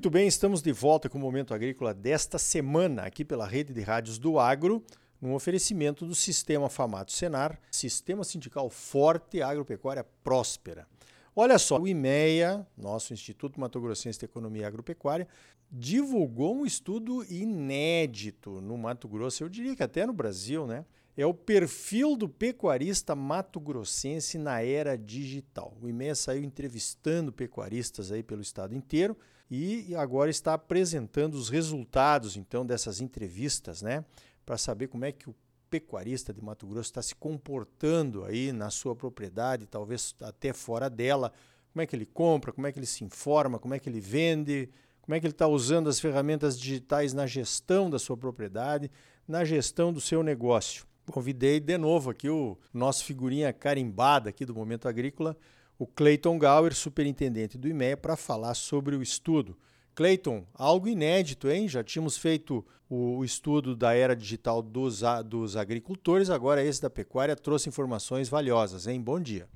Muito bem, estamos de volta com o Momento Agrícola desta semana, aqui pela rede de rádios do Agro, num oferecimento do Sistema Famato Senar, Sistema Sindical Forte Agropecuária Próspera. Olha só, o IMEA, nosso Instituto Mato Grossense de Economia Agropecuária, divulgou um estudo inédito no Mato Grosso, eu diria que até no Brasil, né? É o perfil do pecuarista mato-grossense na era digital. O IMEA saiu entrevistando pecuaristas aí pelo estado inteiro e agora está apresentando os resultados então dessas entrevistas, né, para saber como é que o pecuarista de Mato Grosso está se comportando aí na sua propriedade, talvez até fora dela, como é que ele compra, como é que ele se informa, como é que ele vende, como é que ele está usando as ferramentas digitais na gestão da sua propriedade, na gestão do seu negócio. Convidei de novo aqui o nosso figurinha carimbada aqui do Momento Agrícola, o Clayton Gauer, superintendente do IMEA, para falar sobre o estudo. Clayton, algo inédito, hein? Já tínhamos feito o estudo da era digital dos, dos agricultores, agora esse da pecuária trouxe informações valiosas, hein? Bom dia.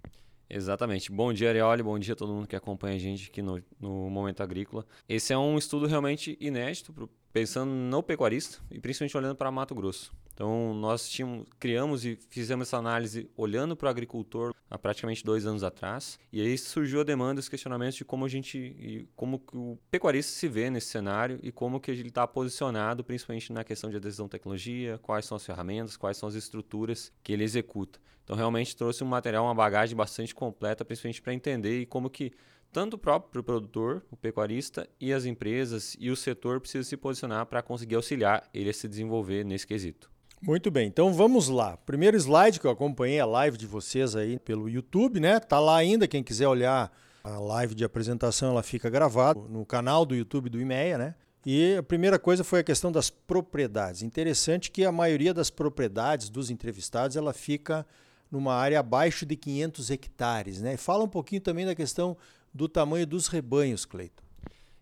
Exatamente. Bom dia, Arioli. Bom dia a todo mundo que acompanha a gente aqui no, no Momento Agrícola. Esse é um estudo realmente inédito, pensando no pecuarista e principalmente olhando para Mato Grosso. Então, nós tínhamos, criamos e fizemos essa análise olhando para o agricultor há praticamente dois anos atrás. E aí surgiu a demanda, os questionamentos de como a gente, como o pecuarista se vê nesse cenário e como que ele está posicionado, principalmente na questão de adesão à tecnologia, quais são as ferramentas, quais são as estruturas que ele executa. Então, realmente trouxe um material, uma bagagem bastante completa, principalmente para entender e como que tanto o próprio produtor, o pecuarista, e as empresas e o setor precisam se posicionar para conseguir auxiliar ele a se desenvolver nesse quesito. Muito bem, então vamos lá. Primeiro slide que eu acompanhei a live de vocês aí pelo YouTube, né? Tá lá ainda, quem quiser olhar a live de apresentação, ela fica gravada no canal do YouTube do IMEA, né? E a primeira coisa foi a questão das propriedades. Interessante que a maioria das propriedades dos entrevistados, ela fica numa área abaixo de 500 hectares, né? Fala um pouquinho também da questão do tamanho dos rebanhos, Cleito.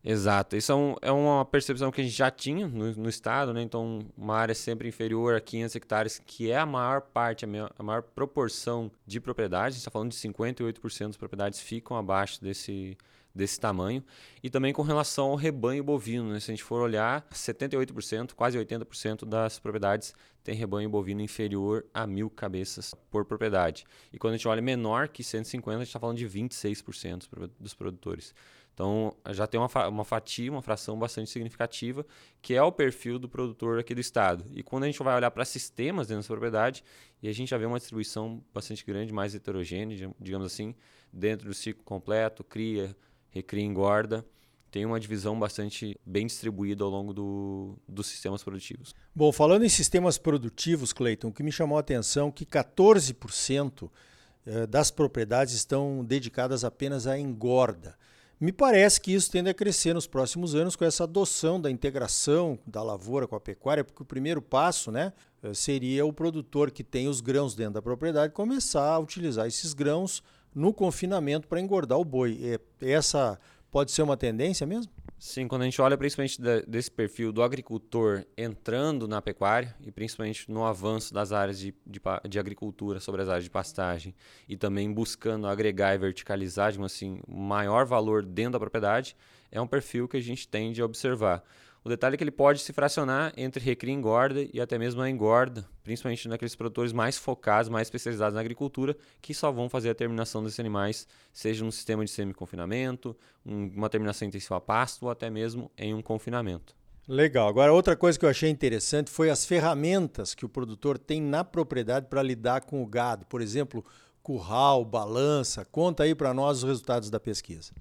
Exato. Isso é, um, é, uma percepção que a gente já tinha no, no, estado, né? Então, uma área sempre inferior a 500 hectares, que é a maior parte, a maior, a maior proporção de propriedades. A gente está falando de 58% das propriedades ficam abaixo desse, desse tamanho. E também com relação ao rebanho bovino, né? se a gente for olhar, 78%, quase 80% das propriedades tem rebanho bovino inferior a mil cabeças por propriedade. E quando a gente olha menor que 150, a gente está falando de 26% dos produtores. Então, já tem uma, uma fatia, uma fração bastante significativa, que é o perfil do produtor aqui do estado. E quando a gente vai olhar para sistemas dentro da propriedade, e a gente já vê uma distribuição bastante grande, mais heterogênea, digamos assim, dentro do ciclo completo, cria, recria, engorda, tem uma divisão bastante bem distribuída ao longo do, dos sistemas produtivos. Bom, falando em sistemas produtivos, Cleiton, o que me chamou a atenção é que 14% eh, das propriedades estão dedicadas apenas à engorda. Me parece que isso tende a crescer nos próximos anos com essa adoção da integração da lavoura com a pecuária, porque o primeiro passo né, eh, seria o produtor que tem os grãos dentro da propriedade começar a utilizar esses grãos no confinamento para engordar o boi. Essa pode ser uma tendência mesmo? Sim, quando a gente olha principalmente desse perfil do agricultor entrando na pecuária e principalmente no avanço das áreas de, de, de agricultura sobre as áreas de pastagem e também buscando agregar e verticalizar, digamos assim, maior valor dentro da propriedade, é um perfil que a gente tende a observar. O detalhe é que ele pode se fracionar entre recria e engorda e até mesmo a engorda, principalmente naqueles produtores mais focados, mais especializados na agricultura, que só vão fazer a terminação desses animais, seja no sistema de semi-confinamento, uma terminação intensiva a pasto ou até mesmo em um confinamento. Legal. Agora, outra coisa que eu achei interessante foi as ferramentas que o produtor tem na propriedade para lidar com o gado. Por exemplo, curral, balança. Conta aí para nós os resultados da pesquisa.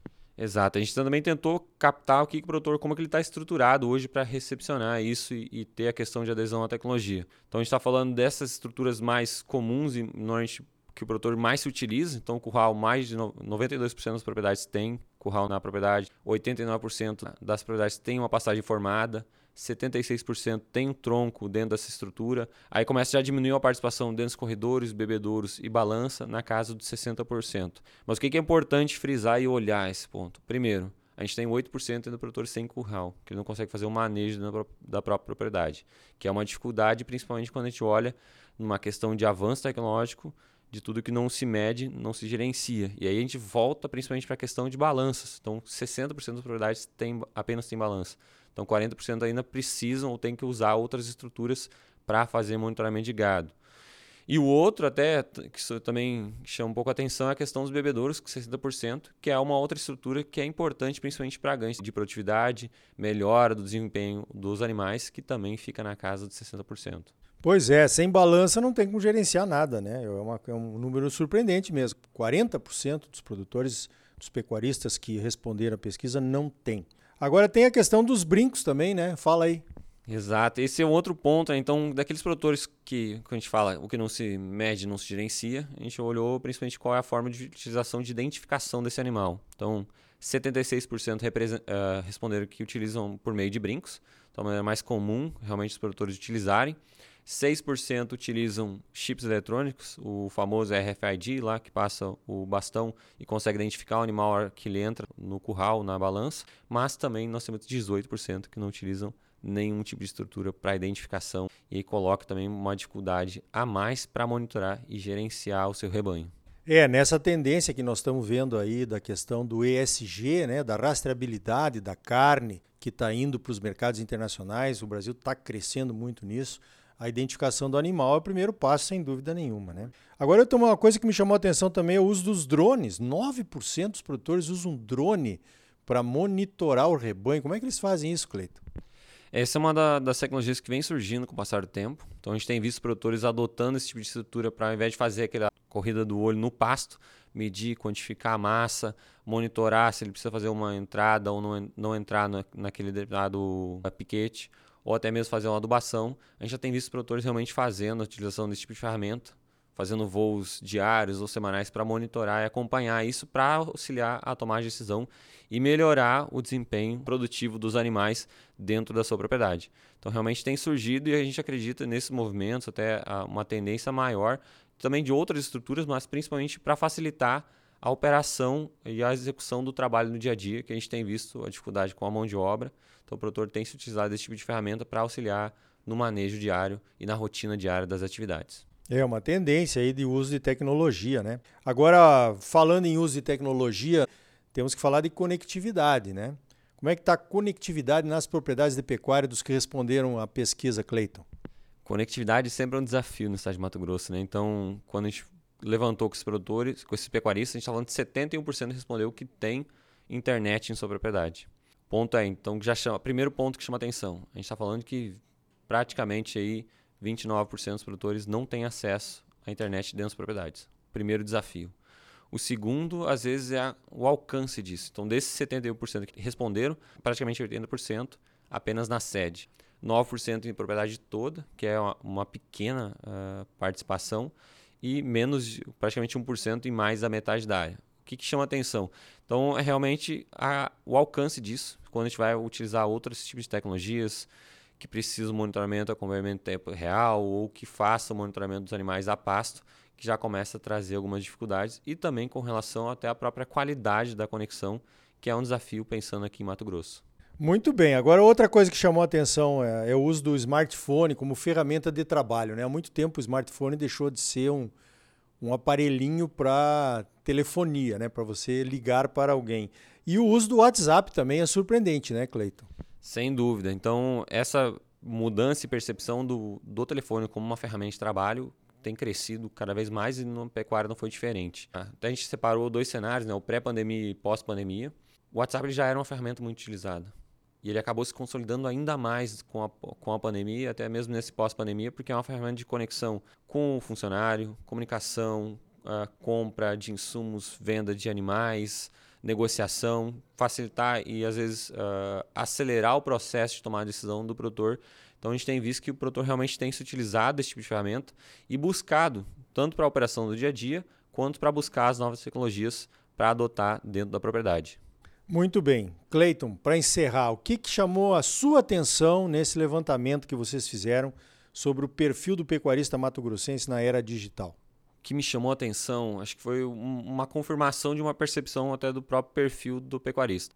Exato. A gente também tentou captar o que, que o produtor, como que ele está estruturado hoje para recepcionar isso e, e, ter a questão de adesão à tecnologia. Então a gente está falando dessas estruturas mais comuns e normalmente que o produtor mais se utiliza. Então, o curral, mais de 92% das propriedades tem curral na propriedade, 89% das propriedades têm uma passagem formada. 76% tem um tronco dentro dessa estrutura. Aí começa já a diminuir a participação dentro dos corredores, bebedouros e balança na casa de 60%. Mas o que é importante frisar e olhar esse ponto? Primeiro, a gente tem 8% do produtor sem curral, que ele não consegue fazer o manejo da própria propriedade, que é uma dificuldade principalmente quando a gente olha numa questão de avanço tecnológico de tudo que não se mede, não se gerencia. E aí a gente volta principalmente para a questão de balanças. Então, 60% das propriedades tem, apenas tem balança. Então, 40% ainda precisam ou têm que usar outras estruturas para fazer monitoramento de gado. E o outro, até, que também chama um pouco a atenção, é a questão dos bebedouros, com 60%, que é uma outra estrutura que é importante, principalmente para ganhos de produtividade, melhora do desempenho dos animais, que também fica na casa de 60%. Pois é, sem balança não tem como gerenciar nada, né? É, uma, é um número surpreendente mesmo. 40% dos produtores, dos pecuaristas que responderam à pesquisa não tem. Agora tem a questão dos brincos também, né? Fala aí. Exato, esse é um outro ponto, né? então daqueles produtores que, que a gente fala, o que não se mede, não se gerencia, a gente olhou principalmente qual é a forma de utilização de identificação desse animal. Então, 76% uh, responderam que utilizam por meio de brincos, então é mais comum realmente os produtores utilizarem. 6% utilizam chips eletrônicos, o famoso RFID lá que passa o bastão e consegue identificar o animal que ele entra no curral, na balança, mas também nós temos 18% que não utilizam nenhum tipo de estrutura para identificação e coloca também uma dificuldade a mais para monitorar e gerenciar o seu rebanho. É, nessa tendência que nós estamos vendo aí da questão do ESG, né, da rastreabilidade da carne que está indo para os mercados internacionais, o Brasil está crescendo muito nisso. A identificação do animal é o primeiro passo, sem dúvida nenhuma. Né? Agora, eu tenho uma coisa que me chamou a atenção também é o uso dos drones. 9% dos produtores usam drone para monitorar o rebanho. Como é que eles fazem isso, Cleiton? Essa é uma da, das tecnologias que vem surgindo com o passar do tempo. Então a gente tem visto produtores adotando esse tipo de estrutura para, ao invés de fazer aquela corrida do olho no pasto, medir, quantificar a massa, monitorar se ele precisa fazer uma entrada ou não, não entrar no, naquele determinado piquete, ou até mesmo fazer uma adubação. A gente já tem visto produtores realmente fazendo a utilização desse tipo de ferramenta fazendo voos diários ou semanais para monitorar e acompanhar isso para auxiliar a tomar de decisão e melhorar o desempenho produtivo dos animais dentro da sua propriedade. Então, realmente tem surgido e a gente acredita nesses movimentos, até uma tendência maior também de outras estruturas, mas principalmente para facilitar a operação e a execução do trabalho no dia a dia, que a gente tem visto a dificuldade com a mão de obra. Então, o produtor tem se utilizado desse tipo de ferramenta para auxiliar no manejo diário e na rotina diária das atividades. É uma tendência aí de uso de tecnologia, né? Agora, falando em uso de tecnologia, temos que falar de conectividade, né? Como é que está a conectividade nas propriedades de pecuária dos que responderam à pesquisa, Cleiton? Conectividade sempre é um desafio no estado de Mato Grosso, né? Então, quando a gente levantou com esses produtores, com esses pecuaristas, a gente está falando de 71% respondeu que tem internet em sua propriedade. Ponto é, então, já chama, primeiro ponto que chama atenção. A gente está falando que praticamente aí 29% dos produtores não têm acesso à internet dentro das propriedades. Primeiro desafio. O segundo, às vezes, é o alcance disso. Então, desses 71% que responderam, praticamente 80% apenas na sede. 9% em propriedade toda, que é uma, uma pequena uh, participação, e menos, praticamente 1% em mais da metade da área. O que, que chama atenção? Então, é realmente a, o alcance disso, quando a gente vai utilizar outros tipos de tecnologias, que precisa monitoramento, acompanhamento em tempo real ou que faça o monitoramento dos animais a pasto, que já começa a trazer algumas dificuldades e também com relação até à própria qualidade da conexão, que é um desafio pensando aqui em Mato Grosso. Muito bem. Agora, outra coisa que chamou a atenção é, é, o uso do smartphone como ferramenta de trabalho. Né? Há muito tempo o smartphone deixou de ser um, um aparelhinho para telefonia, né? para você ligar para alguém. E o uso do WhatsApp também é surpreendente, né, Cleiton? Sem dúvida. Então, essa mudança e percepção do, do telefone como uma ferramenta de trabalho tem crescido cada vez mais e no pecuário não foi diferente. Até a gente separou dois cenários, né? o pré-pandemia e pós-pandemia. O WhatsApp já era uma ferramenta muito utilizada. E ele acabou se consolidando ainda mais com a, com a pandemia, até mesmo nesse pós-pandemia, porque é uma ferramenta de conexão com o funcionário, comunicação, compra de insumos, venda de animais, negociação, facilitar e às vezes uh, acelerar o processo de tomar a decisão do produtor. Então a gente tem visto que o produtor realmente tem se utilizado desse tipo de ferramenta e buscado, tanto para a operação do dia a dia, quanto para buscar as novas tecnologias para adotar dentro da propriedade. Muito bem. Cleiton, para encerrar, o que, que chamou a sua atenção nesse levantamento que vocês fizeram sobre o perfil do pecuarista mato-grossense na era digital? que me chamou a atenção, acho que foi um, uma confirmação de uma percepção até do próprio perfil do pecuarista.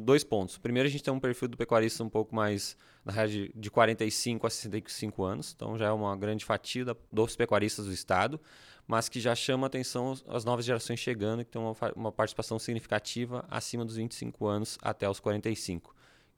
Dois pontos. Primeiro, a gente tem um perfil do pecuarista um pouco mais, na realidade, de 45 a 65 anos, então já é uma grande fatia dos pecuaristas do estado, mas que já chama atenção as novas gerações chegando, que tem uma, uma participação significativa acima dos 25 anos até os 45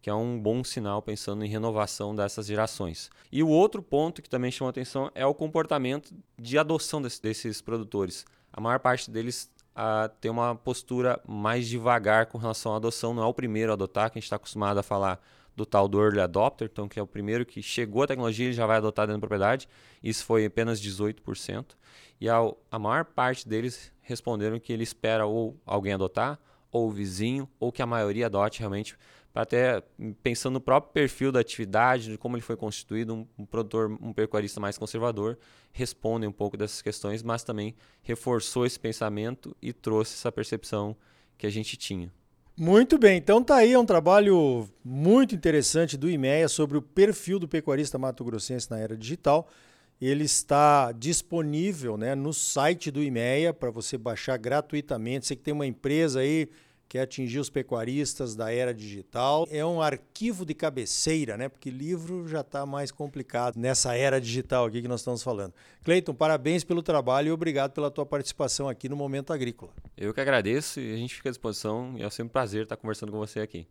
que é um bom sinal pensando em renovação dessas gerações. E o outro ponto que também chama atenção é o comportamento de adoção desse, desses produtores. A maior parte deles uh, tem uma postura mais devagar com relação à adoção, não é o primeiro a adotar, que a gente está acostumado a falar do tal do early adopter, então que é o primeiro que chegou a tecnologia e já vai adotar dentro da propriedade. Isso foi apenas 18%. E a, a maior parte deles responderam que ele espera ou alguém adotar, ou o vizinho, ou que a maioria adote realmente até pensando no próprio perfil da atividade, de como ele foi constituído, um, um, produtor, um pecuarista mais conservador, responde um pouco dessas questões, mas também reforçou esse pensamento e trouxe essa percepção que a gente tinha. Muito bem, então tá aí é um trabalho muito interessante do IMEA sobre o perfil do pecuarista mato-grossense na era digital. Ele está disponível né, no site do IMEA para você baixar gratuitamente. Você que tem uma empresa aí quer atingir os pecuaristas da era digital. É um arquivo de cabeceira, né? Porque livro já está mais complicado nessa era digital aqui que nós estamos falando. Cleiton, parabéns pelo trabalho e obrigado pela tua participação aqui no Momento Agrícola. Eu que agradeço e a gente fica à disposição e é sempre um prazer estar conversando com você aqui.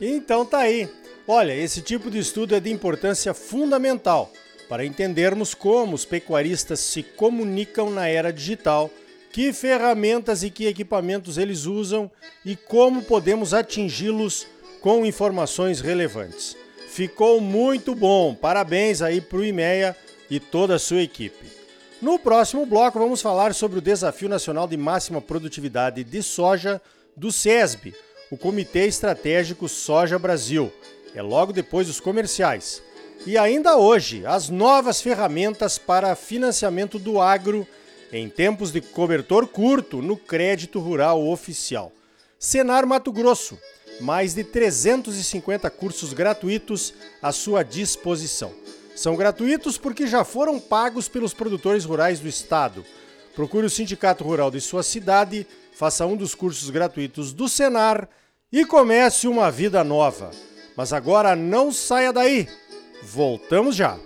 Então tá aí. Olha, esse tipo de estudo é de importância fundamental para entendermos como os pecuaristas se comunicam na era digital que ferramentas e que equipamentos eles usam e como podemos atingi-los com informações relevantes. Ficou muito bom, parabéns aí para o IMEA e toda a sua equipe. No próximo bloco vamos falar sobre o Desafio Nacional de Máxima Produtividade de Soja do SESB, o Comitê Estratégico Soja Brasil. É logo depois dos comerciais. E ainda hoje, as novas ferramentas para financiamento do agro em tempos de cobertor curto no crédito rural oficial. Senar Mato Grosso, mais de 350 cursos gratuitos à sua disposição. São gratuitos porque já foram pagos pelos produtores rurais do estado. Procure o sindicato rural de sua cidade, faça um dos cursos gratuitos do Senar e comece uma vida nova. Mas agora não saia daí. Voltamos já.